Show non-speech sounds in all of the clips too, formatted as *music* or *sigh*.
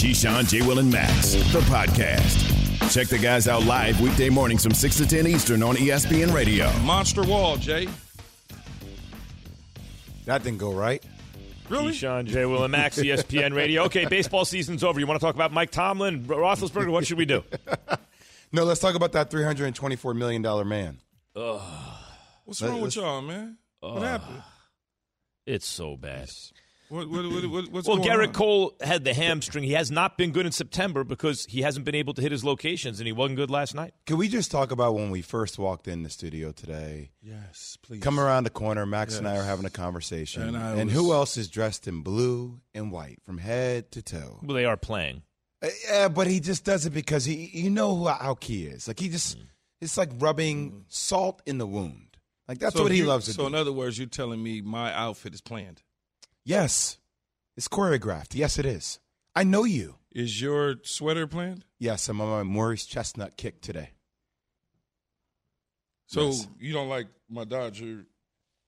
Keyshawn, J. Will, and Max, the podcast. Check the guys out live weekday mornings from 6 to 10 Eastern on ESPN Radio. Monster wall, Jay. That didn't go right. Really? Keyshawn, J. Will, and Max, ESPN Radio. Okay, baseball season's over. You want to talk about Mike Tomlin, Roethlisberger? What should we do? *laughs* No, let's talk about that $324 million man. What's wrong with y'all, man? what happened? It's so bad. What, what, what, what, what's Well, going Gerrit on? Cole had the hamstring. He has not been good in September because he hasn't been able to hit his locations, and he wasn't good last night. Can we just talk about when we first walked in the studio today? Yes, please. Come around the corner, Max and I are having a conversation. And And, who else is dressed in blue and white from head to toe? Well, they are playing. Uh, Yeah, but he just does it because he, you know who how Key is. Like he just, it's like rubbing salt in the wound. Like that's So what he you- loves to So, do. So in other words, you're telling me my outfit is planned. Yes, it's choreographed. Yes, it is. I know you. Is your sweater planned? Yes, I'm on my Morris Chestnut kick today. So Yes. you don't like my Dodger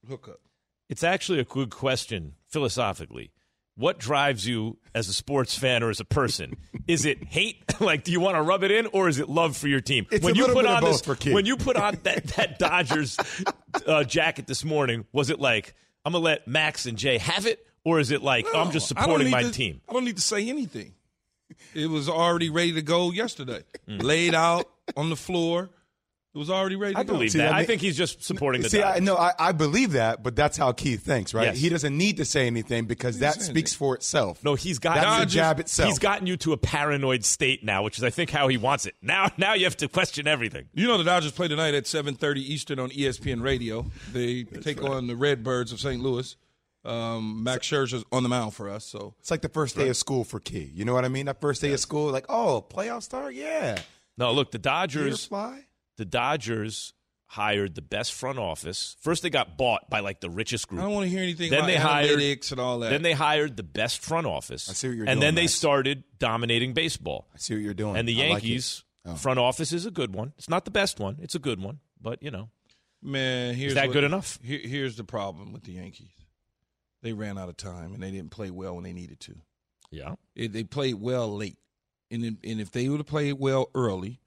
hookup? It's actually a good question philosophically. What drives you as a sports fan or as a person? Is it hate? *laughs* like, do you want to rub it in, or is it love for your team? It's when a you little put bit of on both this, for Keith. when you put on that that *laughs* Dodgers uh, jacket this morning, was it like I'm gonna let Max and Jay have it, or is it like I'm just No, I don't supporting my to- team? I don't need to say anything. It was already ready to go yesterday. Mm. Laid out on the floor. It was already ready to I go. believe See, that. I I, think he's just supporting the See, I no, I, I believe that, but that's how Keith thinks, right? Yes. He doesn't need to say anything because that speaks anything. for itself. No, he's got That's the Dodgers- jab itself. He's gotten you to a paranoid state now, which is I think how he wants it. Now, now you have to question everything. You know the Dodgers play tonight at 7:30 Eastern on ESPN Radio. They take on the Redbirds of St. Louis. Um, Max Scherzer's on the mound for us. So It's like the first day of school for Key. You know what I mean? That first day of school, like, oh, playoff start, yeah. No, look, the Dodgers. fly. The Dodgers hired the best front office. First, they got bought by like the richest group. I don't want to hear anything Then about they hired- and all that. Then they hired the best front office. I see what you're and doing, And then they started dominating baseball. I see what you're doing. And the I like. Yankees Oh. front office is a good one. It's not the best one. It's a good one, but you know, Man, here's that what- good enough? Here, here's the problem with the Yankees. They ran out of time and they didn't play well when they needed to. yeah. It, they played well late, and and if they would have played well early,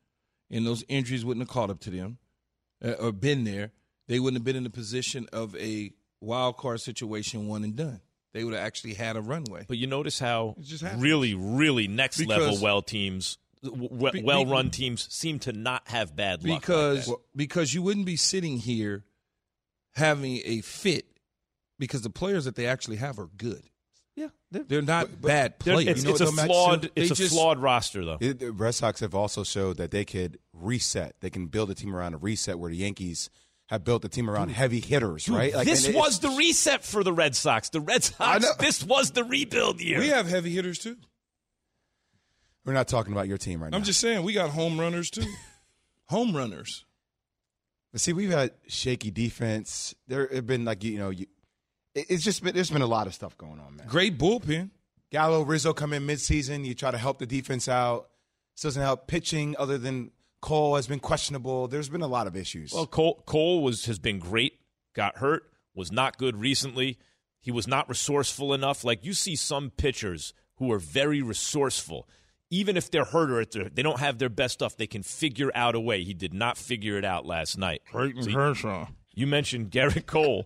and those injuries wouldn't have caught up to them, uh, or been there, they wouldn't have been in the position of a wild card situation, one and done. They would have actually had a runway. But you notice how just really, really next level well teams, w- well run teams seem to not have bad luck. like because that. because you wouldn't be sitting here having a fit because the players that they actually have are good. Yeah, they're, They're not bad they're- players. it's, You know it's a what, though, Max? flawed, They it's a just- flawed roster though. It- the Red Sox have also showed that they could reset. They can build a team around a reset where the Yankees have built a team around heavy hitters, right? Like, this it- was the reset for the Red Sox. The Red Sox. This was the rebuild year. we have heavy hitters too. We're not talking about your team right now. I'm just saying we got home runners too. *laughs* home runners. But see, we've had shaky defense. There have been like you know, you, it- it's just been there's been a lot of stuff going on, man. Great bullpen. Gallo, Rizzo come in midseason. You try to help the defense out. This doesn't help pitching. Other than Cole has been questionable. There's been a lot of issues. well, Cole, Cole was has been great. Got hurt. Was not good recently. He was not resourceful enough. Like you see some pitchers who are very resourceful. Even if they're hurt or if they're- they don't have their best stuff, they can figure out a way. He did not figure it out last night. Clayton So you- Kershaw. You mentioned Gerrit Cole.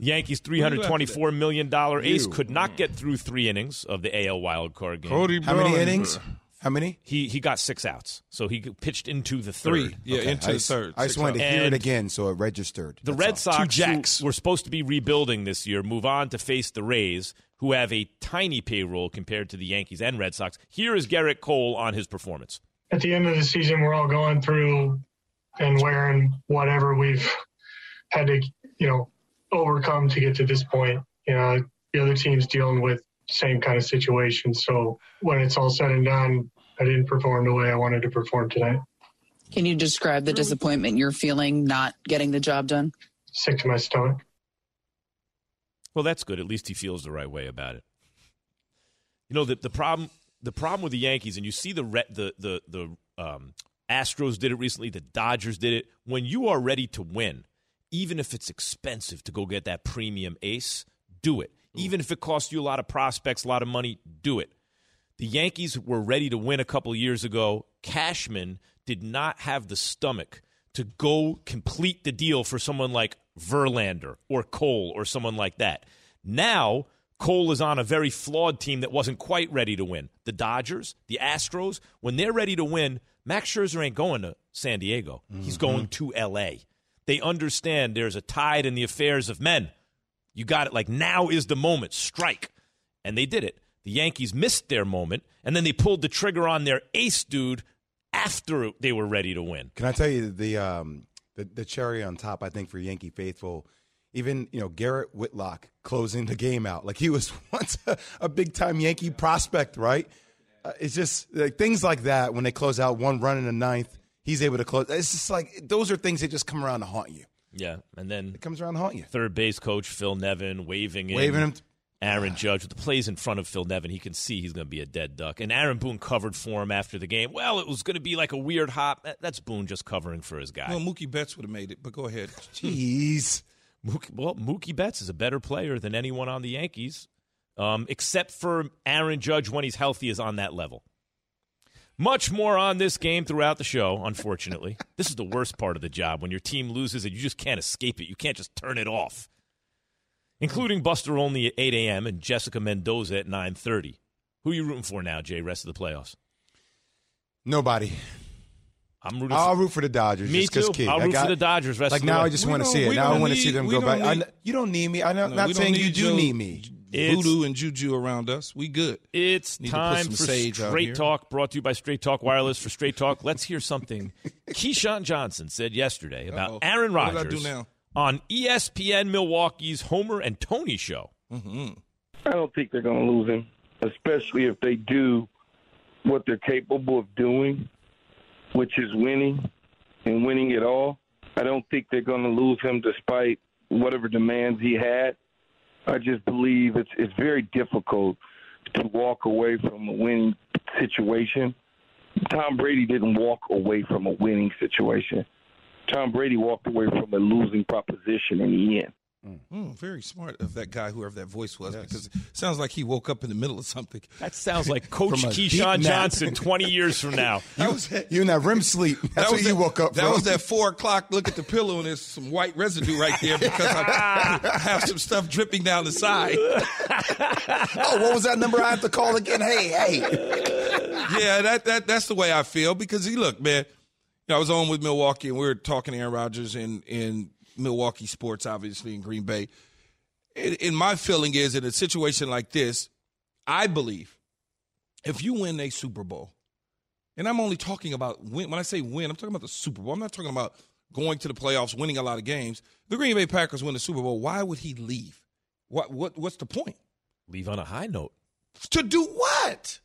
Yankees $324 million ace could not get through three innings of the AL wild card game. Cody How many Bellinger. innings? How many? He he got six outs, so he pitched into the third. Three. Yeah, Okay, into I the just- third. I just Six wanted to outs. hear it again, so it registered. The That's Red all. Sox, jacks. were supposed to be rebuilding this year, move on to face the Rays, who have a tiny payroll compared to the Yankees and Red Sox. Here is Garrett Cole on his performance. at the end of the season, we're all going through and wearing whatever we've had to, you know, overcome to get to this point. You know, the other team's dealing with same kind of situation. So when it's all said and done, I didn't perform the way I wanted to perform tonight. Can you describe the disappointment you're feeling not getting the job done? Sick to my stomach. Well, that's good. At least he feels the right way about it. You know the the problem the problem with the Yankees, and you see the re- the the the um, Astros did it recently. The Dodgers did it. When you are ready to win, even if it's expensive to go get that premium ace, do it. Even if it costs you a lot of prospects, a lot of money, do it. The Yankees were ready to win a couple years ago. Cashman did not have the stomach to go complete the deal for someone like Verlander or Cole or someone like that. Now, Cole is on a very flawed team that wasn't quite ready to win. The Dodgers, the Astros, when they're ready to win, Max Scherzer ain't going to San Diego. He's mm-hmm. going to LA. They understand there's a tide in the affairs of men. You got it. Like now is the moment. Strike. And they did it. The Yankees missed their moment, and then they pulled the trigger on their ace dude after they were ready to win. Can I tell you the um, the, the cherry on top? I think for Yankee faithful, even you know Garrett Whitlock closing the game out like he was *laughs* once a, a big time Yankee prospect, right? Uh, it's just like, things like that when they close out one run in the ninth, he's able to close. It's just like those are things that just come around to haunt you. Yeah. And then It comes around to haunt you. third base coach Phil Nevin waving in Waving him. Aaron Judge with the plays in front of Phil Nevin. He can see he's going to be a dead duck. And Aaron Boone covered for him after the game. Well, it was going to be like a weird hop. That's Boone just covering for his guy. Well, Mookie Betts would have made it, but go ahead. *laughs* Jeez. Mookie, well, Mookie Betts is a better player than anyone on the Yankees, um, except for Aaron Judge when he's healthy is on that level. Much more on this game throughout the show, unfortunately. *laughs* this is the worst part of the job when your team loses and you just can't escape it. You can't just turn it off. Including Buster Olney at 8 a.m. and Jessica Mendoza at 9.30. Who are you rooting for now, Jay, rest of the playoffs? Nobody. I'm rooting I'll for root for the Dodgers. Me too. Key. I'll I root got- for the Dodgers rest Like of the playoffs. Like now. I just want to see it. Now I want to see them go back. Need- kn- you don't need me. I'm not, No, not saying you do need me. It's- Voodoo and juju around us. We good. It's Need to put time some for sage Straight. Talk, brought to you by Straight Talk Wireless. For Straight Talk, let's hear something *laughs* Keyshawn Johnson said yesterday about Uh-oh. Aaron What did I Rodgers do now? on ESPN Milwaukee's Homer and Tony show. Mm-hmm. I don't think they're going to lose him, especially if they do what they're capable of doing, which is winning and winning it all. I don't think they're going to lose him despite whatever demands he had. I just believe it's it's very difficult to walk away from a winning situation. Tom Brady didn't walk away from a winning situation. Tom Brady walked away from a losing proposition in the end. Mm, very smart of that guy, whoever that voice was, because it sounds like he woke up in the middle of something. That sounds like *laughs* Coach From Keyshawn. Johnson 20 years from now. *laughs* You, you in that REM sleep. That's what was you that, woke up That from. was that four o'clock. Look at the pillow, and there's some white residue right there because I, I *laughs* have some stuff dripping down the side. oh, what was that number I have to call again? Hey, hey. yeah, that that that's the way I feel because he look, man. You know, I was on with Milwaukee and we were talking to Aaron Rodgers and, in Milwaukee sports, obviously in Green Bay. And, and my feeling is in a situation like this, I believe if you win a Super Bowl, and I'm only talking about win. When I say win, I'm talking about the Super Bowl. I'm not talking about going to the playoffs, winning a lot of games. The Green Bay Packers win the Super Bowl. Why would he leave? What what what's the point? Leave on a high note. To do what?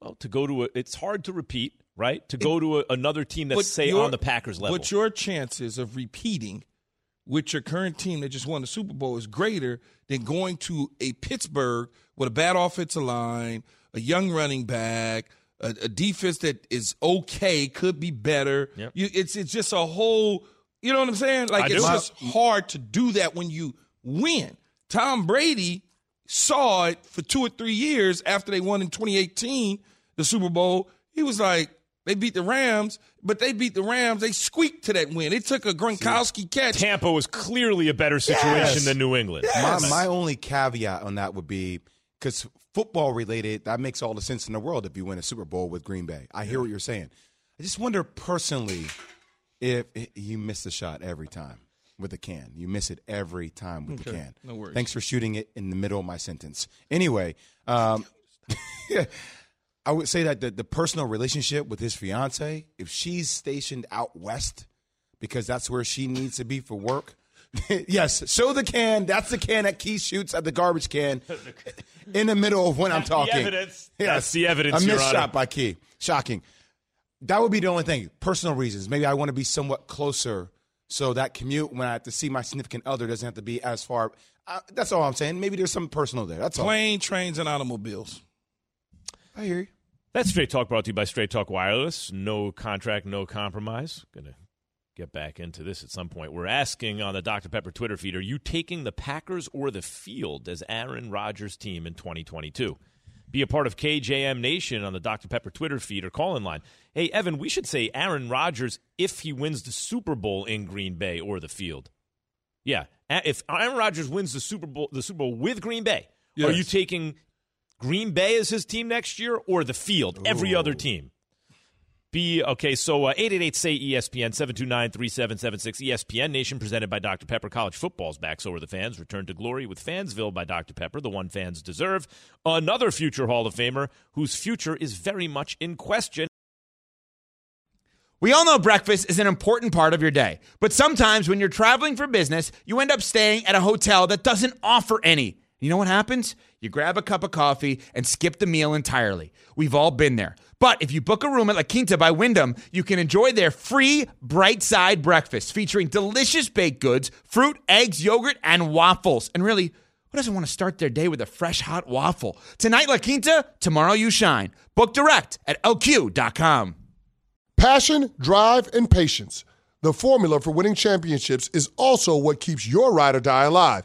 Well, to go to a, it's hard to repeat, right? To go to a, another team that's, say, your- on the Packers level. But your chances of repeating with your current team that just won the Super Bowl is greater than going to a Pittsburgh with a bad offensive line, a young running back, a, a defense that is okay, could be better. Yep. You, it's it's just a whole. You know what I'm saying? Like I it's do. just hard to do that when you win. Tom Brady saw it for two or three years after they won in 2018 the Super Bowl. He was like, they beat the Rams, but they beat the Rams. They squeaked to that win. It took a Gronkowski catch. Tampa was clearly a better situation Yes. than New England. My, my only caveat on that would be because football related, that makes all the sense in the world if you win a Super Bowl with Green Bay. I hear what you're saying. I just wonder personally if you miss the shot every time with the can. You miss it every time with the can. no worries. Thanks for shooting it in the middle of my sentence. Anyway, um, *laughs* *laughs* I would say that the, the personal relationship with his fiance, if she's stationed out west because that's where she needs to be for work. *laughs* yes, show the can. That's the can that Keith shoots at the garbage can *laughs* in the middle of when I'm That's the talking. evidence. That's the evidence, A Your missed Honor. shot by Key. Shocking. That would be the only thing. Personal reasons. Maybe I want to be somewhat closer so that commute when I have to see my significant other doesn't have to be as far. Uh, that's all I'm saying. Maybe there's something personal there. That's all. Plane, trains, and automobiles. I hear you. That's Straight Talk brought to you by Straight Talk Wireless. No contract, no compromise. Going to get back into this at some point. We're asking on the Dr. Pepper Twitter feed are you taking the Packers or the field as Aaron Rodgers' team in 2022? Be a part of KJM Nation on the Dr. Pepper Twitter feed or call in line. Hey, Evan, we should say Aaron Rodgers if he wins the Super Bowl in Green Bay or the field. Yeah, if Aaron Rodgers wins the Super Bowl, the Super Bowl with Green Bay, Yes. are you taking Green Bay as his team next year or the field, every other team? Be okay. So uh, eight eight eight say ESPN seven two nine three seven seven six ESPN Nation presented by Dr Pepper. College football's back. So are the fans. Return to glory with Fansville by Dr Pepper. The one fans deserve. Another future Hall of Famer whose future is very much in question. We all know breakfast is an important part of your day, but sometimes when you're traveling for business, you end up staying at a hotel that doesn't offer any. You know what happens? You grab a cup of coffee and skip the meal entirely. We've all been there. But if you book a room at La Quinta by Wyndham, you can enjoy their free bright side breakfast featuring delicious baked goods, fruit, eggs, yogurt, and waffles. And really, who doesn't want to start their day with a fresh hot waffle? Tonight, La Quinta, tomorrow, you shine. Book direct at lq.com. Passion, drive, and patience. The formula for winning championships is also what keeps your ride or die alive.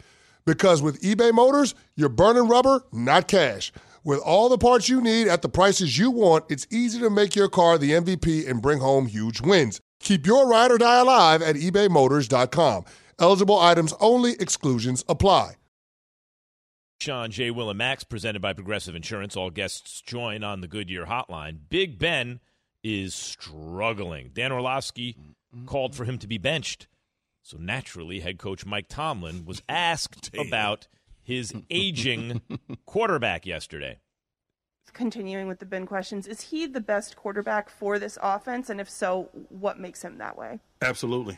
Because with eBay Motors, you're burning rubber, not cash. With all the parts you need at the prices you want, it's easy to make your car the MVP and bring home huge wins. Keep your ride or die alive at ebaymotors.com. Eligible items only, exclusions apply. Sean J. Will and Max, presented by Progressive Insurance. All guests join on the Goodyear Hotline. Big Ben is struggling. Dan Orlovsky mm-hmm. called for him to be benched. So naturally, head coach Mike Tomlin was *laughs* asked about his *laughs* aging quarterback yesterday. continuing with the Ben questions, is he the best quarterback for this offense? And if so, what makes him that way? Absolutely.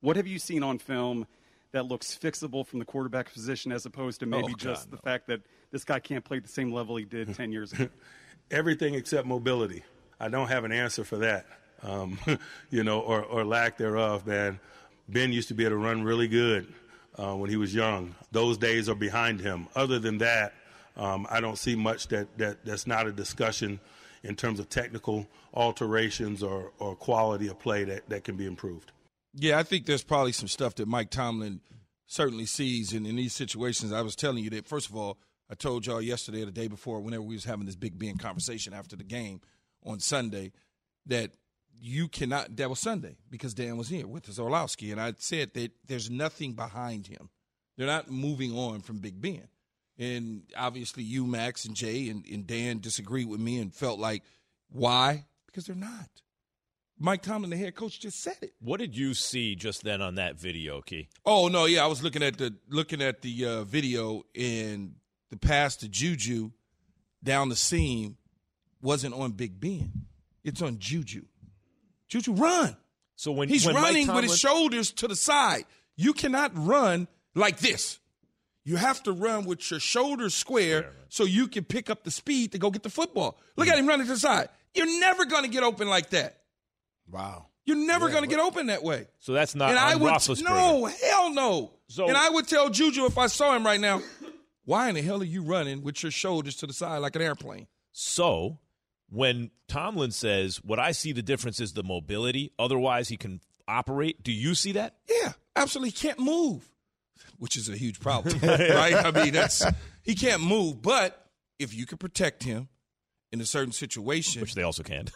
What have you seen on film that looks fixable from the quarterback position as opposed to maybe Oh, God, just the no. fact that this guy can't play at the same level he did *laughs* 10 years ago? Everything except mobility. I don't have an answer for that, um, you know, or, or lack thereof, man. Ben used to be able to run really good uh, when he was young. Those days are behind him. Other than that, um, I don't see much that, that that's not a discussion in terms of technical alterations or, or quality of play that, that can be improved. Yeah, I think there's probably some stuff that Mike Tomlin certainly sees in, in these situations. I was telling you that first of all, I told y'all yesterday or the day before, whenever we was having this Big Ben conversation after the game on Sunday, that you cannot. That was Sunday because Dan was here with us Orlovsky, and I said that there's nothing behind him. They're not moving on from Big Ben, and obviously you, Max, and Jay, and, and Dan disagreed with me and felt like why because they're not. Mike Tomlin, the head coach, just said it. What did you see just then on that video, Key? Oh no, yeah, I was looking at the looking at the uh, video and the pass to Juju down the seam wasn't on Big Ben. It's on Juju. Juju run. So when He's when Mike running with his shoulders to the side. You cannot run like this. You have to run with your shoulders square so you can pick up the speed to go get the football. Look mm-hmm. at him running to the side. You're never going to get open like that. Wow. You're never going to get open that way. So that's not and on I would no, hell no. So- and I would tell Juju if I saw him right now, why in the hell are you running with your shoulders to the side like an airplane? So when Tomlin says, "What I see the difference is the mobility. Otherwise, he can operate." Do you see that? Yeah, absolutely he can't move, which is a huge problem, *laughs* right? I mean, that's he can't move. But if you could protect him in a certain situation, Which they also can.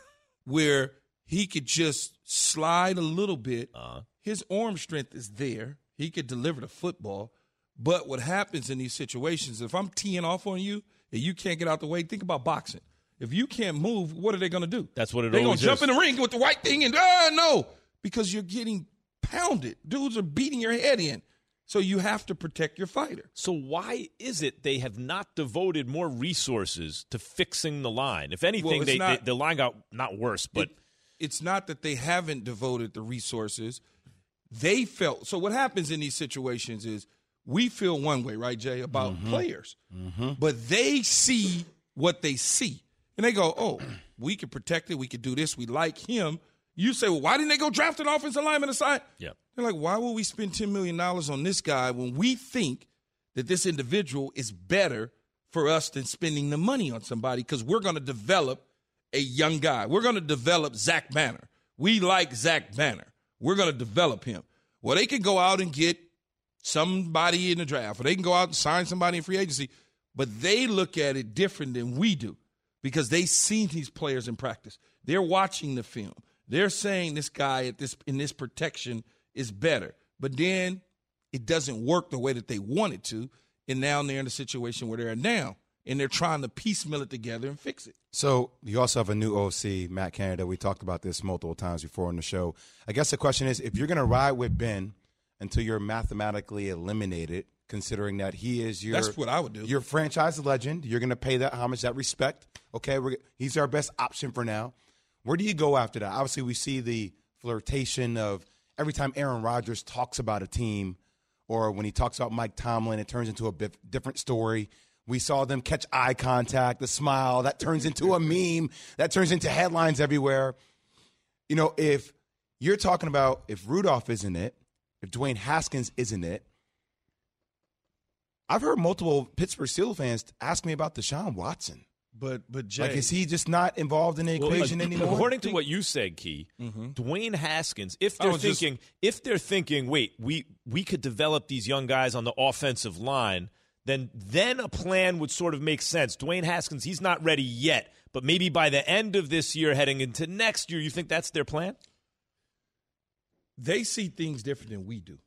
where he could just slide a little bit, Uh-huh. his arm strength is there. He could deliver the football. But what happens in these situations, if I'm teeing off on you and you can't get out the way, think about boxing. If you can't move, what are they going to do? That's what it They're going to jump in the ring with the white thing and, ah, no, because you're getting pounded. Dudes are beating your head in. So you have to protect your fighter. So why is it they have not devoted more resources to fixing the line? If anything, Well, they, not- they, the line got not worse, but It- it's not that they haven't devoted the resources. They felt so. What happens in these situations is we feel one way, right, Jay, about Mm-hmm. players, but they see what they see. And they go, "Oh, *clears throat* we can protect it. We can do this. We like him." You say, "Well, why didn't they go draft an offensive lineman aside?" Yeah. They're like, "Why would we spend ten million dollars on this guy when we think that this individual is better for us than spending the money on somebody because we're going to develop a young guy. We're going to develop Zach Banner. We like Zach Banner. We're going to develop him. Well, they can go out and get somebody in the draft, or they can go out and sign somebody in free agency, but they look at it different than we do because they seen these players in practice. They're watching the film. They're saying this guy at this in this protection is better, but then it doesn't work the way that they want it to, and now they're in a situation where they're now and they're trying to piecemeal it together and fix it. So you also have a new OC, Matt Canada. We talked about this multiple times before on the show. I guess the question is, if you're going to ride with Ben until you're mathematically eliminated, considering that he is your That's what I would do. Your franchise legend, you're going to pay that homage, that respect. Okay, we're, he's our best option for now. Where do you go after that? Obviously, we see the flirtation of every time Aaron Rodgers talks about a team, or when he talks about Mike Tomlin, it turns into a bit different story. We saw them catch eye contact, the smile that turns into a meme, that turns into headlines everywhere. You know, if you're talking about if Rudolph isn't it, if Dwayne Haskins isn't it, I've heard multiple Pittsburgh Steelers fans ask me about Deshaun Watson. But but Jay, like, is he just not involved in the equation well, anymore? According to what you said, Key, mm-hmm. Dwayne Haskins, if they're thinking, just, if they're thinking, wait, we we could develop these young guys on the offensive line, then then a plan would sort of make sense. Dwayne Haskins, he's not ready yet, but maybe by the end of this year, heading into next year, you think that's their plan? They see things different than we do.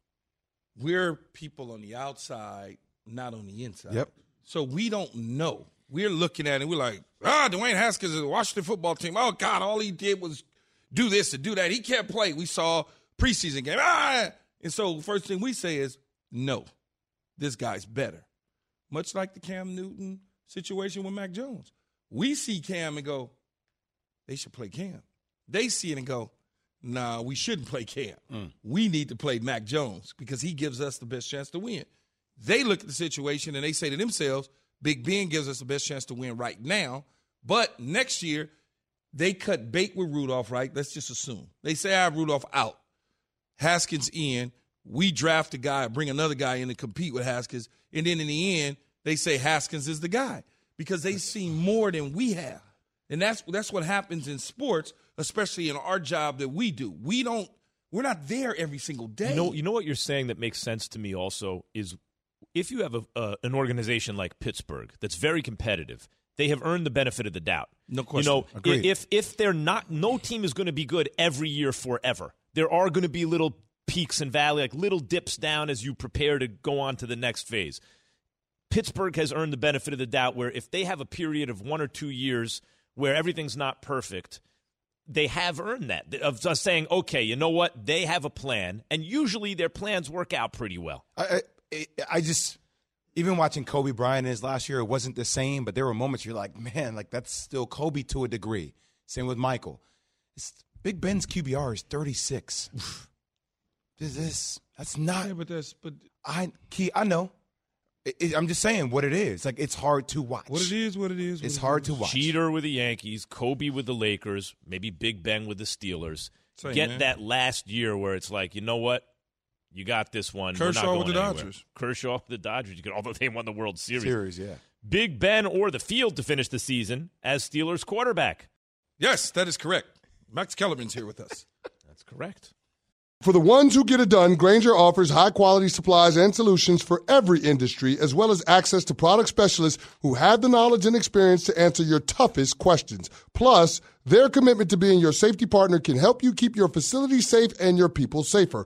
We're people on the outside, not on the inside. Yep. So we don't know. We're looking at it, we're like, ah, Dwayne Haskins is the Washington football team. Oh, God, all he did was do this and do that. He can't play. We saw preseason game. Ah! And so first thing we say is, no, this guy's better. Much like the Cam Newton situation with Mac Jones. We see Cam and go, they should play Cam. They see it and go, nah, we shouldn't play Cam. Mm. We need to play Mac Jones because he gives us the best chance to win. They look at the situation and they say to themselves, Big Ben gives us the best chance to win right now. But next year, they cut bait with Rudolph, right? Let's just assume. They say, I have Rudolph out. Haskins in. We draft a guy, bring another guy in to compete with Haskins. And then in the end, they say Haskins is the guy because they see more than we have. And that's that's what happens in sports, especially in our job that we do. We don't we're not there every single day. You know, you know what you're saying that makes sense to me also is if you have a, uh, an organization like Pittsburgh that's very competitive, they have earned the benefit of the doubt. No question. You know, Agreed. if if they're not, no team is going to be good every year forever. There are going to be little peaks and valley, like little dips down as you prepare to go on to the next phase. Pittsburgh has earned the benefit of the doubt where if they have a period of one or two years where everything's not perfect, they have earned that of just saying, okay, you know what, they have a plan, and usually their plans work out pretty well. I, I, I just even watching Kobe Bryant in his last year, it wasn't the same, but there were moments you're like, man, like that's still Kobe to a degree. Same with Michael. It's, Big Ben's QBR is 36. *sighs* this, this that's not. Yeah, but that's but I key. I know. It, it, I'm just saying what it is. Like it's hard to watch. what it is, what it is. what It's it hard is. to watch. Jeter with the Yankees, Kobe with the Lakers, maybe Big Ben with the Steelers. Same, Get man. that last year where it's like, you know what? You got this one. We're not Kershaw with the anywhere. Dodgers. Kershaw with the Dodgers. You could, although they won the World Series. Series, yeah. Big Ben or the field to finish the season as Steelers quarterback. Yes, that is correct. Max Kellerman's here with us. *laughs* That's correct. For the ones who get it done, Grainger offers high quality supplies and solutions for every industry, as well as access to product specialists who have the knowledge and experience to answer your toughest questions. Plus, their commitment to being your safety partner can help you keep your facility safe and your people safer.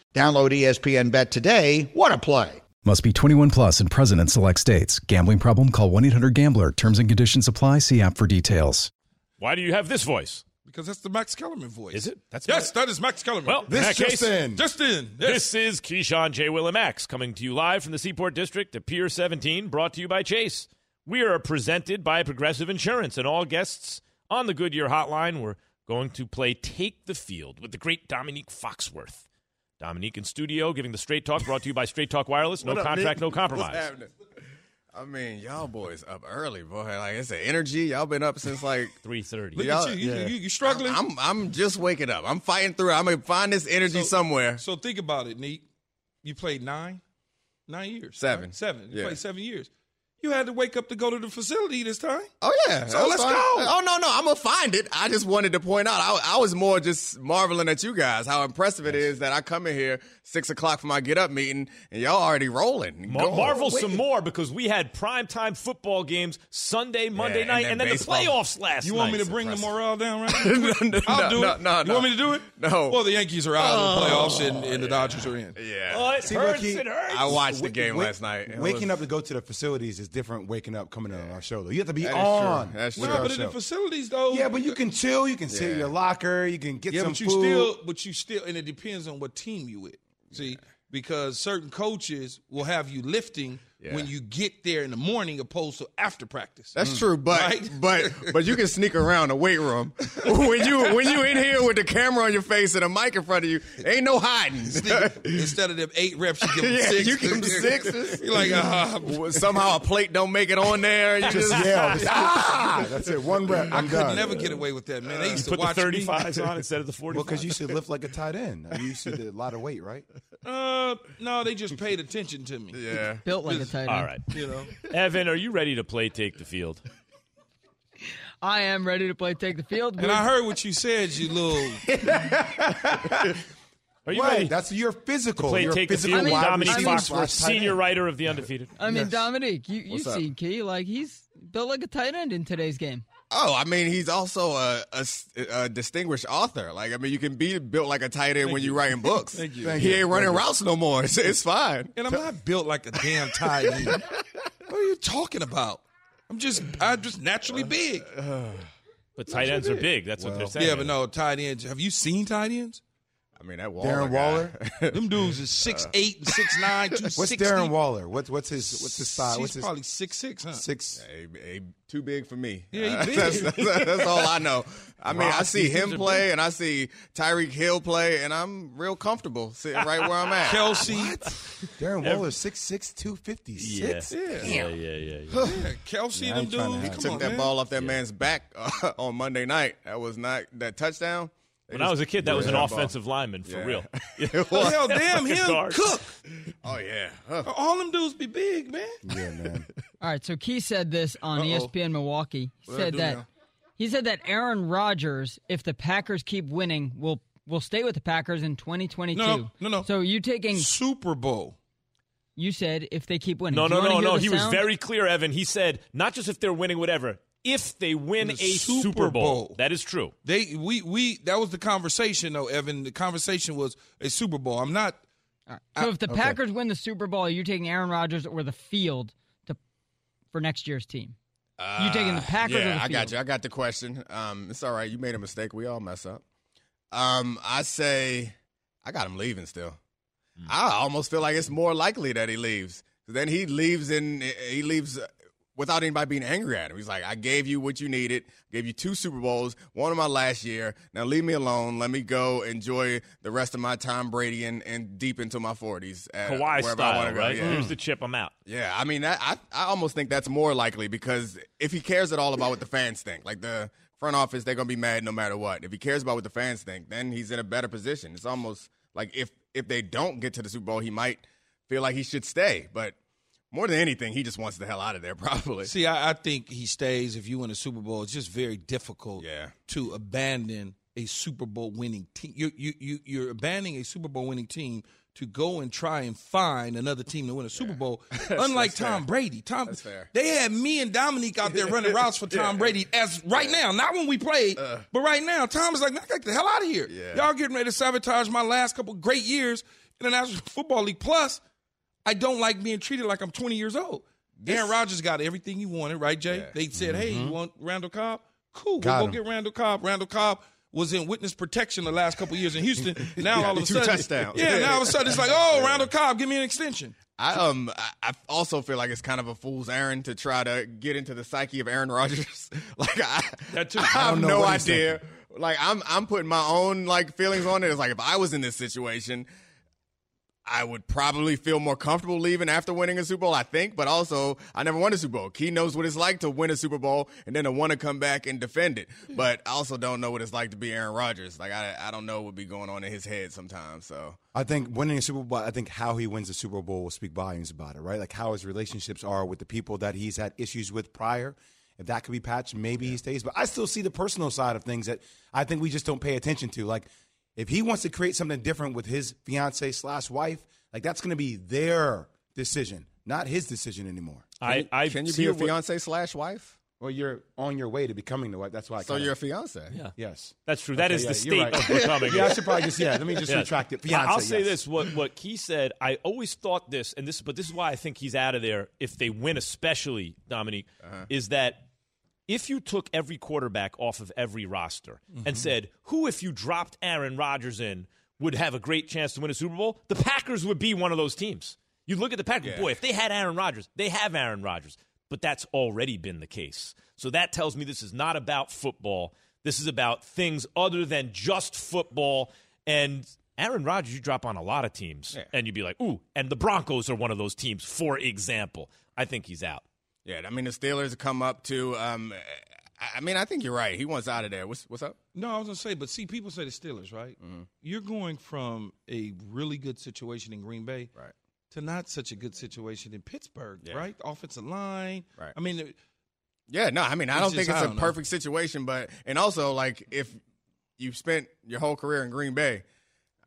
Download ESPN Bet today. What a play! Must be 21 plus and present in select states. Gambling problem? Call 1 800 Gambler. Terms and conditions apply. See app for details. Why do you have this voice? Because that's the Max Kellerman voice. Is it? That's yes, that is Max Kellerman. Well, in that case, Just in. Yes. This is Keyshawn J. Willimax coming to you live from the Seaport District at Pier 17, brought to you by Chase. We are presented by Progressive Insurance, and all guests on the Goodyear Hotline were going to play Take the Field with the great Domonique Foxworth. Domonique in studio giving the straight talk, brought to you by Straight Talk Wireless. No up, contract, Nick? no What's compromise. happening? I mean, y'all boys up early, boy. Like it's the energy. Y'all been up since like *laughs* three thirty. Look at you. You- you- you struggling? I'm, I'm just waking up. I'm fighting through. I'm gonna find this energy somewhere. So think about it, Neat. You played nine, nine years. Seven. right? Seven. You Yeah. played seven years. You had to wake up to go to the facility this time. Oh yeah. So let's fine. go. Oh no, no, I'm gonna find it. I just wanted to point out. I, I was more just marveling at you guys how impressive it is that I come in here six o'clock for my get up meeting and y'all already rolling. Mar- Marvel Wait. some more because we had primetime football games Sunday, Monday and night, then and then baseball. Oh, the playoffs last You night. want me to bring the morale down right no, *laughs* now? no, I'll do no, it. no, You want me to do it? No. Well, the Yankees are out of the Oh, playoffs and, and the Dodgers are in. Yeah. Oh, it See, hurts. Ricky, it hurts. I watched the game wa- last night. It Waking was- up to go to the facilities is different. Waking up coming on our show though. You have to be That is on. true. That's with true. No, our but in the facilities though. Yeah, but you can chill. You can sit in Yeah. your locker. You can get yeah, some but you food. still, but you still, and it depends on what team you with. See, because certain coaches will have you lifting Yeah. when you get there in the morning, opposed to after practice. That's true, but Right? but but you can sneak around the weight room *laughs* when you when you in here with the camera on your face and a mic in front of you. Ain't no hiding. Instead of them eight reps, you give *laughs* them yeah, six. you give them *laughs* sixes. You're like, ah, somehow a plate don't make it on there. You just, Just yeah, ah, that's it. One rep. I I'm could done. never get away with that, man. They used to Put watch me. 35s on instead of the 45s. Well, because you used to lift like a tight end. You used to do a lot of weight, right? Uh, no, they just paid attention to me. yeah. Built like a tight end. All right. You know, *laughs* Evan, are you ready to play Take the Field? I am ready to play take the field. and I heard what you said, you little. *laughs* Are you What? ready That's your physical. to play Your Take the physical Field? wide Domonique receiver Foxworth, senior writer of The Undefeated. I mean, Yes. Domonique, you, you've What's up? seen Key. Like, he's built like a tight end in today's game. Oh, I mean, he's also a a distinguished author. Like, I mean, you can be built like a tight end when you're writing books. *laughs* Thank you. Thank He you. ain't running Thank you. routes no more. *laughs* It's, it's fine. And I'm not built like a damn tight end. what are you talking about? I'm just, I'm just naturally big. But tight ends are big. That's what they're saying. Yeah, but no tight ends. Have you seen tight ends? I mean, that Waller Darren guy. Waller. Them dudes is *laughs* six eight and six nine, two What's. Darren Waller? What's what's his what's his size? He's What's his probably six six, huh? six? Hey, hey, too big for me. Yeah, he *laughs* big. that's, that's, that's all I know. I mean, I see him play and I see Tyreek Hill play, and I'm real comfortable sitting right where I'm at. *laughs* Kelce, Darren Waller six six two fifty Yeah. six. yeah, Yeah, yeah, yeah. yeah. yeah. Kelce, Yeah, I them ain't trying to dudes. have- Come Took on, that man. ball off that man's back uh, on Monday night. That was not that touchdown. They When I was a kid, that was an Yeah, ball. offensive lineman for Yeah. real. *laughs* Well, hell, damn him, Guard. Cook. Oh yeah. Huh. All them dudes be big, man. Yeah, man. *laughs* All right, so Key said this on Uh-oh. ESPN Milwaukee. He What'd said that now? he said that Aaron Rodgers, if the Packers keep winning, will will stay with the Packers in 2022. No, no, no. So you taking? Super Bowl. You said if they keep winning. No, Do no, no, no. the He was very clear, Evan. He said not just if they're winning, whatever. If they win The a Super Super Bowl. Bowl. that is true. They we we that was the conversation though, Evan. The conversation was a Super Bowl. I'm not. All right. So if the okay. Packers win the Super Bowl, are you taking Aaron Rodgers or the field to for next year's team? you taking the Packers Uh, Yeah, the I got you. I got the question. Um, it's all right. You made a mistake. We all mess up. Um, I say I got him leaving still. I almost feel like it's more likely that he leaves. Then he leaves and he leaves uh, without anybody being angry at him. He's like, I gave you what you needed. Gave you two Super Bowls, one of my last year. Now leave me alone. Let me go enjoy the rest of my time, Brady and, and deep into my forties. Kawhi wherever I style, right? Yeah. Here's the chip. I'm out. Yeah, I mean, that, I I almost think that's more likely because if he cares at all about what the fans think, like the front office, they're gonna be mad no matter what. If he cares about what the fans think, then he's in a better position. It's almost like if if they don't get to the Super Bowl, he might feel like he should stay. But more than anything, he just wants the hell out of there, *laughs* probably. See, I, I think he stays if you win a Super Bowl. It's just very difficult Yeah. to abandon a Super Bowl winning team. You you you you're abandoning a Super Bowl winning team to go and try and find another team to win a Super Bowl. *laughs* Unlike Tom fair. Brady, Tom That's fair. they had me and Domonique out there running *laughs* routes for Tom Brady as right now, not when we played, but right now. Tom is like, man, get the hell out of here. Uh. Yeah. Y'all getting ready to sabotage my last couple great years in the National Football League. Plus, I don't like being treated like I'm 20 years old. Aaron Rodgers got everything he wanted, right, Jay? Yeah. They said, "Hey, Mm-hmm. you want Randall Cobb? Cool. Got we'll go get Randall Cobb. Randall Cobb was in witness protection the last couple years in Houston. *laughs* Now all of a sudden, touchdowns. yeah. Now all of a sudden it's like, oh, Randall Cobb, give me an extension. I um I- I also feel like it's kind of a fool's errand to try to get into the psyche of Aaron Rodgers. *laughs* like I, That too. I I have no what he's idea. Like I'm I'm putting my own like feelings on it. It's like if I was in this situation, I would probably feel more comfortable leaving after winning a Super Bowl, I think, but also I never won a Super Bowl. Key knows what it's like to win a Super Bowl and then to want to come back and defend it. *laughs* But I also don't know what it's like to be Aaron Rodgers. Like I I don't know what would be going on in his head sometimes. So I think winning a Super Bowl, I think how he wins the Super Bowl will speak volumes about it, right? Like how his relationships are with the people that he's had issues with prior. If that could be patched, maybe he stays. But I still see the personal side of things that I think we just don't pay attention to. Like if he wants to create something different with his fiance slash wife, like that's going to be their decision, not his decision anymore. I, I can you see be a what- fiance slash wife? Well, you're on your way to becoming the wife. That's why. I So kinda- you're a fiance. Yeah. Yes. That's true. That Okay, is yeah, the state right. of becoming. Yeah, I should probably just- yeah, let me just *laughs* retract it. Fiance, I'll say yes. this: what what Key said, I always thought this, and this, but this is why I think he's out of there. If they win, especially Domonique, Uh-huh. is that if you took every quarterback off of every roster Mm-hmm. and said, who, if you dropped Aaron Rodgers in, would have a great chance to win a Super Bowl, the Packers would be one of those teams. You look at the Packers, Yeah. boy, if they had Aaron Rodgers, they have Aaron Rodgers, but that's already been the case. So that tells me this is not about football. This is about things other than just football. And Aaron Rodgers, you drop on a lot of teams, and you'd be like, ooh, and the Broncos are one of those teams, for example. I think he's out. Yeah, I mean the Steelers have come up to. Um, I- mean, I think you're right. He wants out of there. What's what's up? No, I was gonna say, but see, people say the Steelers, right? Mm-hmm. You're going from a really good situation in Green Bay, right, to not such a good situation in Pittsburgh, Yeah. right? Offensive line, Right. I mean, Yeah, no, I mean I don't think it's I a don't know. perfect situation, but and also like if you've spent your whole career in Green Bay.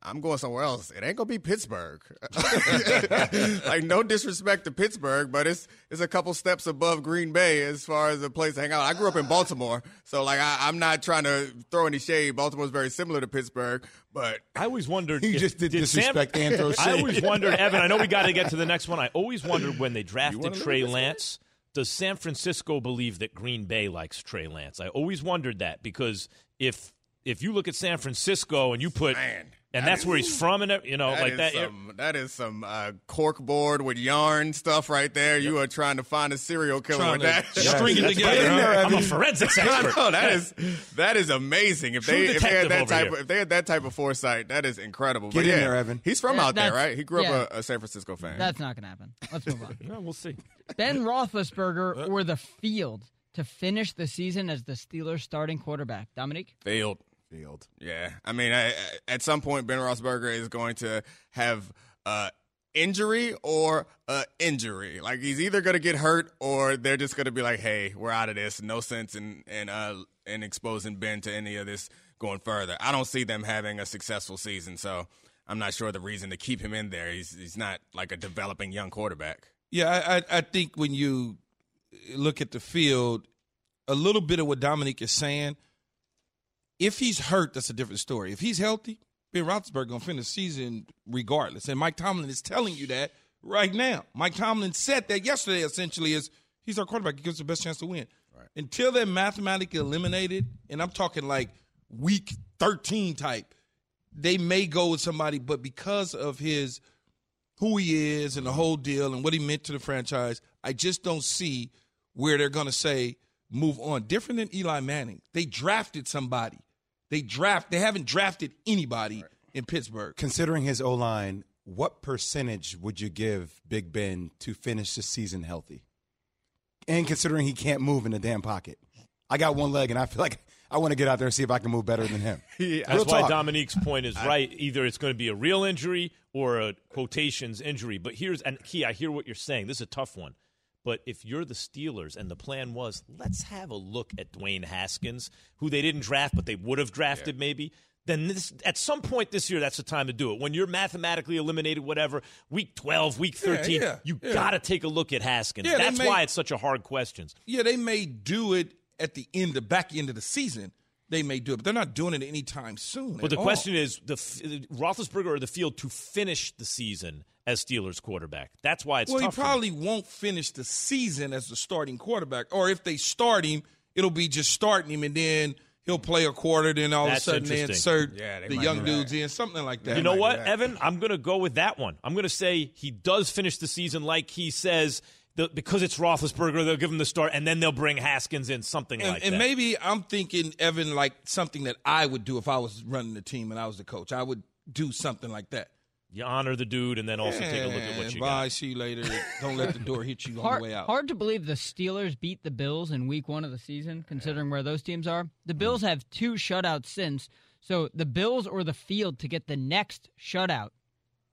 I'm going somewhere else. It ain't gonna be Pittsburgh. *laughs* like no disrespect to Pittsburgh, but it's it's a couple steps above Green Bay as far as a place to hang out. I grew up in Baltimore, so like I, I'm not trying to throw any shade. Baltimore's very similar to Pittsburgh, but I always wondered. He if- just did Sam- disrespect and throw *laughs* I always wondered, Evan. I know we got to get to the next one. I always wondered when they drafted Trey this way? Lance. Does San Francisco believe that Green Bay likes Trey Lance? I always wondered that because if if you look at San Francisco and you put Man, and that that's where he's from, and you know, That like that. Some, that is some uh, cork board with yarn stuff right there. You are trying to find a serial killer Trying with to that. *laughs* string it That's together. right huh? there, I'm a *laughs* forensics expert. no, that is that is amazing. If True they if they had that type here. of, if they had that type of foresight, that is incredible. Get but in yeah, there, Evan. He's from Yeah, out there, right? He grew yeah. up a, a San Francisco fan. That's not going to happen. Let's move on. *laughs* Yeah, we'll see. Ben Roethlisberger or the field to finish the season as the Steelers' starting quarterback. Domonique? Field. Field. Yeah, I mean, I, I- at some point, Ben Roethlisberger is going to have uh, injury or uh, injury. Like he's either going to get hurt or they're just going to be like, "Hey, we're out of this. No sense in in uh, in exposing Ben to any of this going further." I don't see them having a successful season, so I'm not sure the reason to keep him in there. He's he's not like a developing young quarterback. Yeah, I, I, I think when you look at the field, a little bit of what Domonique is saying, if he's hurt, that's a different story. If he's healthy, Ben Roethlisberger gonna finish the season regardless. And Mike Tomlin is telling you that right now. Mike Tomlin said that yesterday. Essentially, is he's our quarterback. He gives us the best chance to win. Until they're mathematically eliminated, and I'm talking like week 13 type, they may go with somebody. But because of his who he is and the whole deal and what he meant to the franchise, I just don't see where they're going to say move on. Different than Eli Manning, they drafted somebody. They draft. They haven't drafted anybody in Pittsburgh. Considering his O line, what percentage would you give Big Ben to finish the season healthy? And considering he can't move in the damn pocket, I got one leg, and I feel like I want to get out there and see if I can move better than him. *laughs* That's Real why. Domonique's point is right. Either it's going to be a real injury or a quotations injury. But here's and key. I hear what you're saying. This is a tough one. But if you're the Steelers and the plan was let's have a look at Dwayne Haskins, who they didn't draft but they would have drafted maybe, then this at some point this year that's the time to do it. When you're mathematically eliminated, whatever, week 12, week 13, yeah, you yeah. got to take a look at Haskins. Yeah, that's may- why it's such a hard question. Yeah, they may do it at the end, the back end of the season. They may do it, but they're not doing it anytime soon. But the all. question is the Roethlisberger or the field to finish the season as Steelers quarterback. That's why it's well, he tough. for them. probably won't finish the season as the starting quarterback, or if they start him, it'll be just starting him, and then he'll play a quarter. Then all That's of a sudden they insert Yeah, they the young dudes in, something like that. You know what. Evan? I'm going to go with that one. I'm going to say he does finish the season like he says. The, because it's Roethlisberger, they'll give him the start, and then they'll bring Haskins in, something And, like and that. maybe I'm thinking Evan like something that I would do if I was running the team and I was the coach. I would do something like that. You honor the dude, and then also take a look at what And you bye, got. see you later. Don't let the door hit you on Hard, the way out. hard to believe the Steelers beat the Bills in week one of the season, considering where those teams are. The hmm. Bills have two shutouts since, so the Bills or the field to get the next shutout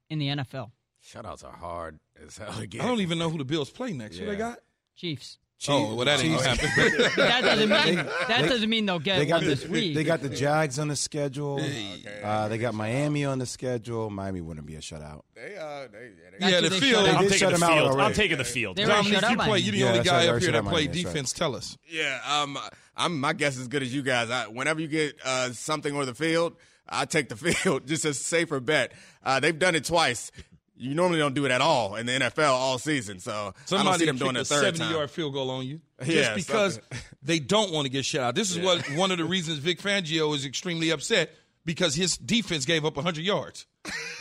in the NFL. Shutouts are hard as hell again. I don't even know who the Bills play next. Who they got? Chiefs. Oh, well, that ain't gonna happen. *laughs* That doesn't mean They- that they- doesn't mean they'll get They got one the this week. they got the Jags on the schedule. Uh, they got Miami on the schedule. Miami wouldn't be a shutout. They, uh, they, yeah, they, That's yeah, who the they field. shut I'm did taking shut the him out field. I'm taking the field. They already Domonique, shut you out play. You the Yeah, only guy right, up here that play Miami, that's right. defense. Tell us. Yeah, um, I'm my guess is as good as you guys. I, whenever you get uh, something on the field, I take the *laughs* field just a safer bet. Uh, they've done it twice. You normally don't do it at all in the NFL all season, so I don't see them doing it a third time. seventy-yard field goal on you *laughs* just Yeah, because something. they don't want to get shut out. This is what one of the reasons Vic Fangio is extremely upset because his defense gave up hundred yards.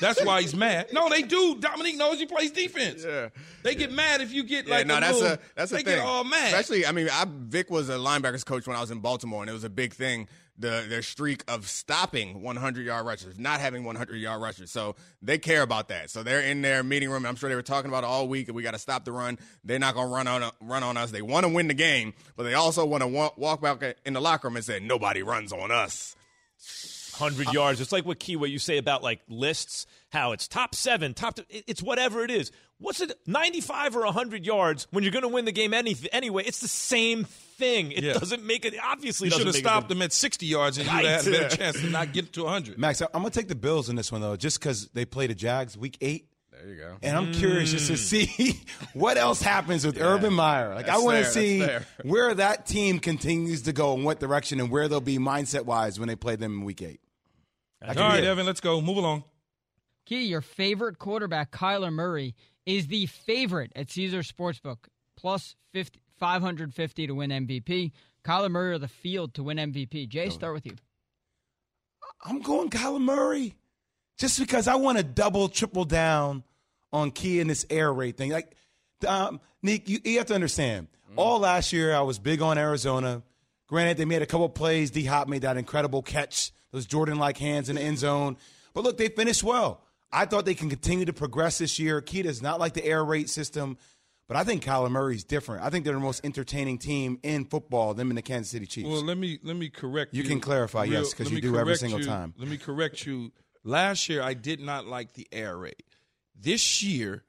That's why he's mad. No, they do. Domonique knows he plays defense. Yeah. They get mad if you get Yeah, like no, a that's little, a that's a they thing. get all mad. Especially, I mean, I, Vic was a linebackers coach when I was in Baltimore, and it was a big thing. The their streak of stopping 100 yard rushers, not having 100 yard rushers. So they care about that. So they're in their meeting room. I'm sure they were talking about it all week. We got to stop the run. They're not to run on run on us. They want to win the game, but they also want to walk back in the locker room and say nobody runs on us. Hundred yards. It's like what Key, what you say about like lists, how it's top seven, top. it- It's whatever it is. What's it? Ninety-five or hundred yards when you're going to win the game any, anyway. It's the same thing. It Yeah. doesn't make it. Obviously, you should have stopped them at sixty yards and you'd have had a better *laughs* chance to not get to hundred. Max, I- I'm gonna take the Bills in this one though, just because they play the Jags week eight. There you go. And I'm curious just to hmm. see *laughs* what else happens with Yeah. Urban Meyer. Like I want to see where that team continues to go and what direction and where they'll be mindset wise when they play them in week eight. I All can right, be it. Evan, let's go. Move along. Key, your favorite quarterback, Kyler Murray, is the favorite at Caesars Sportsbook, plus 50, 550 to win MVP. Kyler Murray or the field to win MVP. Jay, start with you. I'm going Kyler Murray just because I want to double, triple down on Key in this air raid thing. Like, um, Nick, you, you have to understand. All last year, I was big on Arizona. Granted, they made a couple plays. D Hop made that incredible catch, those Jordan like hands in the end zone. But look, they finished well. I thought they can continue to progress this year. Key does not like the air raid system, but I think Kyler Murray's different. I think they're the most entertaining team in football, them and the Kansas City Chiefs. Well, let me let me correct you. You can clarify, real- yes, 'cause let you do every single you- time. Let me correct you. Last year, I did not like the air raid. This year,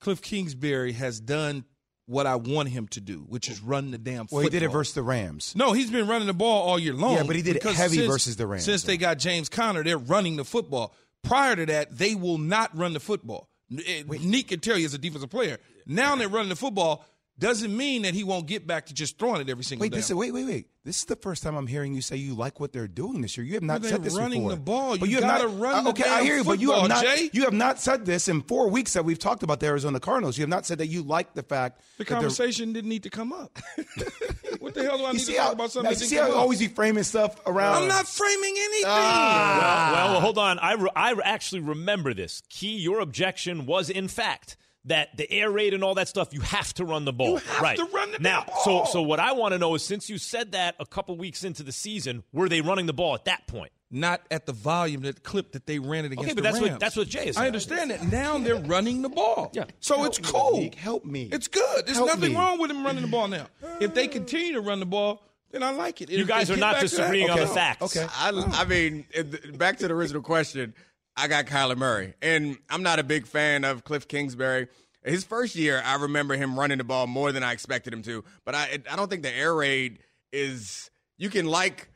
Cliff Kingsbury has done what I want him to do, which is run the damn. well, he did it versus the Rams. No, he's been running the ball all year long. Yeah, but he did it because heavy since- versus the Rams, Since they got James Conner, they're running the football. Prior to that, they will not run the football. Eh, Neek can tell you as a defensive player. Now they're running the football. Doesn't mean that he won't get back to just throwing it every single Wait, down. this is, wait, wait, wait. This is the first time I'm hearing you say you like what they're doing this year. You have not But said they're this running before. the ball. But You have gotta run uh, the Okay, I hear you, but you have not. Jay. You have not said this in four weeks that we've talked about the Arizona Cardinals. You have not said that you like the fact The that conversation didn't need to come up. *laughs* what the hell do I need see to how, talk about something? you that see didn't how come you always be framing stuff around. I'm not framing anything. Ah. Well, well, hold on. I, re- I actually remember this. Key, your objection was in fact that the air raid and all that stuff, you have to run the ball. You have right. to run the now, damn so so what I want to know is since you said that a couple weeks into the season, were they running the ball at that point? Not at the volume, that clip that they ran it against Okay, but the that's Rams. what that's what Jay is I understand that. Now they're running the ball. Yeah. So Help it's me, cool. Nick, help me. It's good. There's Help nothing me. wrong with them running the ball now. If they continue to run the ball, then I like it. You If guys are not back to that- disagreeing on the facts. Okay. I, I mean, back to the original question. I got Kyler Murray, and I'm not a big fan of Cliff Kingsbury. His first year, I remember him running the ball more than I expected him to. But I, I don't think the air raid is. You can like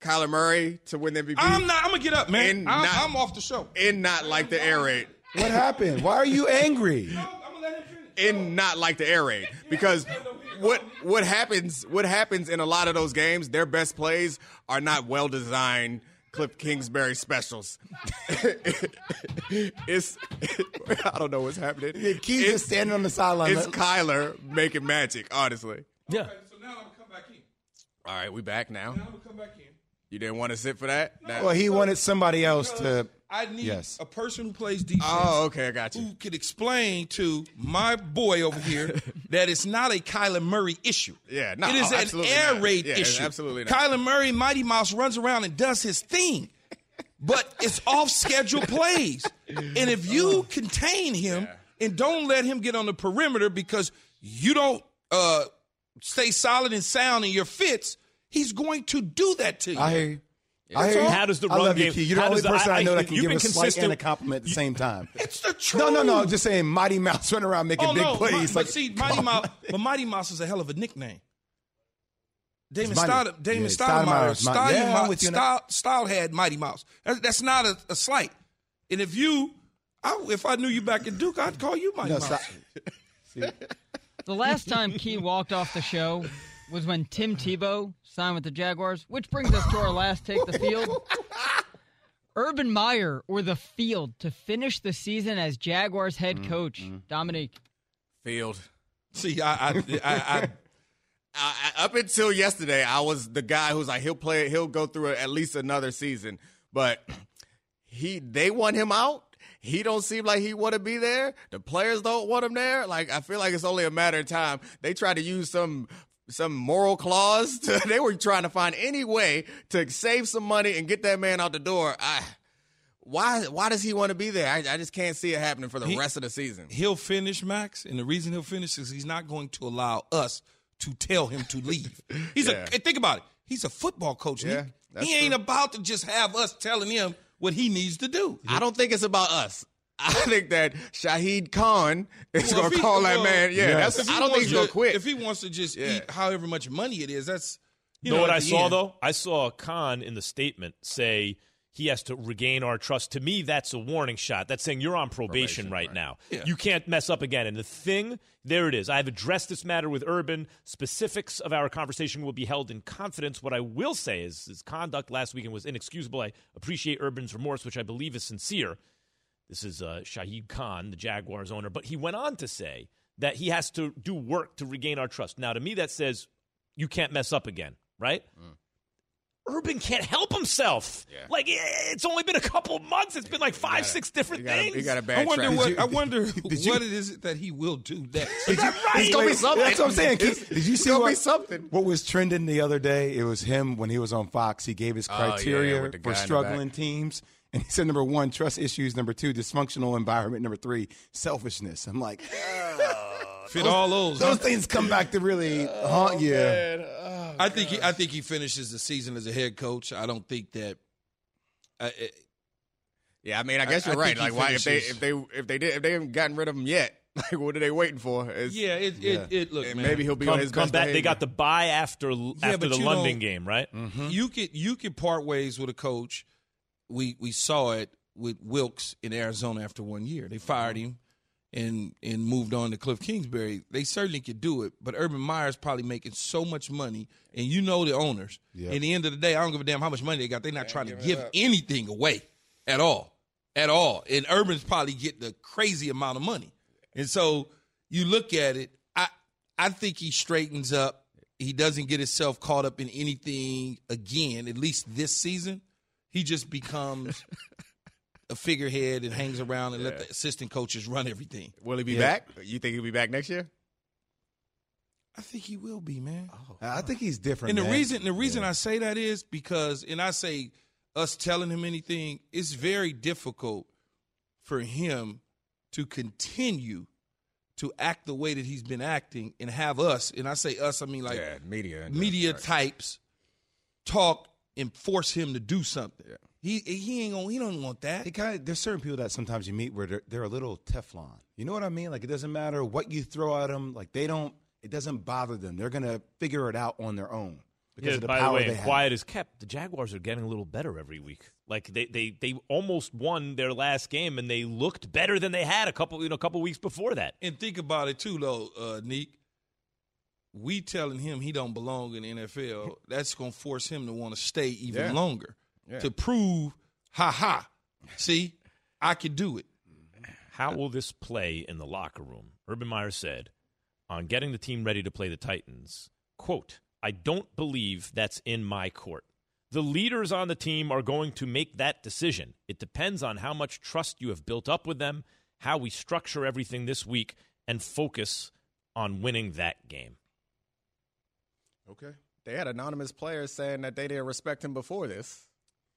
Kyler Murray to win the MVP. I'm not. I'm gonna get up, man. I'm, not- I'm off the show. and not like the air raid. What happened? Why are you angry? I'm gonna let him finish. and not like the air raid because what what happens what happens in a lot of those games their best plays are not well designed Cliff Kingsbury specials. *laughs* it's I don't know what's happening. Key's It's- just standing on the sideline. It's Kyler making magic, honestly. Yeah. So now I'm gonna come back in. All right, we back now. I'm gonna come back in. You didn't want to sit for that? That- Well, he wanted somebody else to. I need Yes. a person who plays defense. Oh, okay, I got you. Who could explain to my boy over here *laughs* that it's not a Kyler Murray issue. Yeah, no, it is an absolutely air not. raid Yeah, issue. absolutely not. Kyler Murray, Mighty Mouse, runs around and does his thing, but it's off schedule plays. *laughs* And if you contain him and don't let him get on the perimeter because you don't uh, stay solid and sound in your fits, he's going to do that to you. I hear you. I hear you. How does the I run love you, Key. You're the only does the- person I, I- know that can give a slight consistent- and a compliment at the same time. *laughs* It's the truth. No, no, no. I'm just saying, Mighty Mouse running around making Oh big no, plays. Mi- like, but see, Mighty Mouse, but Mighty Mouse is a hell of a nickname. Damon It's Stoud, Damon Yeah, Stoudamire, Stoudamire is Mighty. Stoudamire, Yeah, I'm with you on that. Stoud, Stoud had Mighty Mouse. That's, that's not a, a slight. And if you, I, if I knew you back in Duke, I'd call you Mighty No, Mouse. stop. *laughs* The last time Key walked off the show was when Tim Tebow signed with the Jaguars, which brings us to our last take the field. *laughs* Urban Meyer or the field to finish the season as Jaguars head Mm, coach. Domonique. Field. See, I, I, I, I I, I- up until yesterday, I was the guy who's like he'll play, he'll go through at least another season, but he they want him out. He don't seem like he want to be there. The players don't want him there. Like I feel like it's only a matter of time. They try to use some some moral clause. *laughs* To, they were trying to find any way to save some money and get that man out the door. I, why why does he want to be there? I, I just can't see it happening for the He- rest of the season. he'll finish, Max. And the reason he'll finish is he's not going to allow us to tell him to leave. *laughs* He's Yeah. a, think about it. He's a football coach. Yeah, that's he ain't true. about to just have us telling him what he needs to do. I don't think it's about us. I *laughs* think that Shahid Khan is Well, going to he- call that well, man. Yeah, Yes. that's, If I don't think wants he's going to- to quit. If he wants to just Yeah. eat however much money it is, that's you know, know, what I saw end. though? I saw Khan in the statement say he has to regain our trust. To me, that's a warning shot. That's saying you're on probation, right, now. You can't mess up again. And the thing, there it is. I've addressed this matter with Urban. Specifics of our conversation will be held in confidence. What I will say is his conduct last weekend was inexcusable. I appreciate Urban's remorse, which I believe is sincere. This is uh, Shahid Khan, the Jaguars owner. But he went on to say that he has to do work to regain our trust. Now, to me, that says you can't mess up again, right? Urban can't help himself. Like eh, it's only been a couple months. It's been like five, six different things. I wonder track. what Did you- I wonder *laughs* did you- what it is that he will do next. It's gonna be something. That's what I'm saying. It's- Keith. Did you see what, something. what was trending the other day? It was him when he was on Fox. He gave his Oh, yeah, criteria with the guy for struggling teams. And he said number one, trust issues. Number two, dysfunctional environment. Number three, selfishness. I'm like, *laughs* Fit all those. those huh? things come back to really haunt you. I think he, I think he finishes the season as a head coach. I don't think that. Uh, it- Yeah, I mean, I guess I- you're I right. think he Like, why if they if they if they did if they haven't gotten rid of him yet, *laughs* like what are they waiting for? It's- yeah, it, it, it look, maybe he'll be come, on his come best back. They got the buy after after the London don't- game, right? You could you could part ways with a coach. We we saw it with Wilks in Arizona after one year. They fired him and and moved on to Cliff Kingsbury. They certainly could do it, but Urban Meyer's probably making so much money, and you know the owners. Yeah. At the end of the day, I don't give a damn how much money they got. They're not trying to give anything away at all, at all. And Urban's probably getting a crazy amount of money, and so you look at it. I I think he straightens up. He doesn't get himself caught up in anything again. At least this season, he just becomes *laughs* a figurehead and hangs around and let the assistant coaches run everything. Will he be Yeah. back? You think he'll be back next year? I think he will be, man. Oh, I think he's different. and the reason the reason I say that is because, and I say us telling him anything, it's very difficult for him to continue to act the way that he's been acting and have us, and I say us, I mean like yeah, media. media Right. types talk and force him to do something. He he ain't gonna he don't want that. It kind of, there's certain people that sometimes you meet where they're, they're a little Teflon. You know what I mean? Like it doesn't matter what you throw at them. Like they don't. It doesn't bother them. They're gonna figure it out on their own because Yeah, of the by the power way, they and have. quiet is kept. The Jaguars are getting a little better every week. Like they, they, they almost won their last game, and they looked better than they had a couple, you know, a couple weeks before that. And think about it too, though, uh, Neek. We telling him he don't belong in the NFL. *laughs* That's gonna force him to want to stay even Yeah. longer Yeah. to prove, ha ha, see, I can do it. How will this play in the locker room? Urban Meyer said, on getting the team ready to play the Titans, quote, I don't believe that's in my court. The leaders on the team are going to make that decision. It depends on how much trust you have built up with them, how we structure everything this week, and focus on winning that game. Okay. They had anonymous players saying that they didn't respect him before this.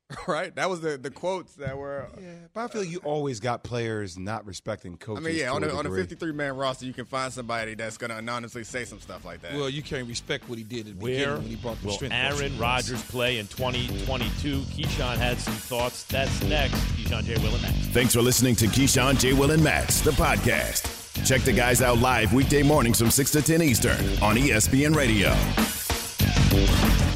*laughs* Right? That was the, the quotes that were. Yeah, but I feel you always got players not respecting coaches. I mean, yeah, on a a, on a 53 man roster, you can find somebody that's going to anonymously say some stuff like that. Well, you can't respect what he did at the Where beginning when he brought the will strength Aaron coach. Rodgers play in 2022? Keyshawn had some thoughts. That's next. Keyshawn J. Will and Max. Thanks for listening to Keyshawn, J. Will, and Max, the podcast. Check the guys out live weekday mornings from 6 to 10 Eastern on ESPN Radio. Música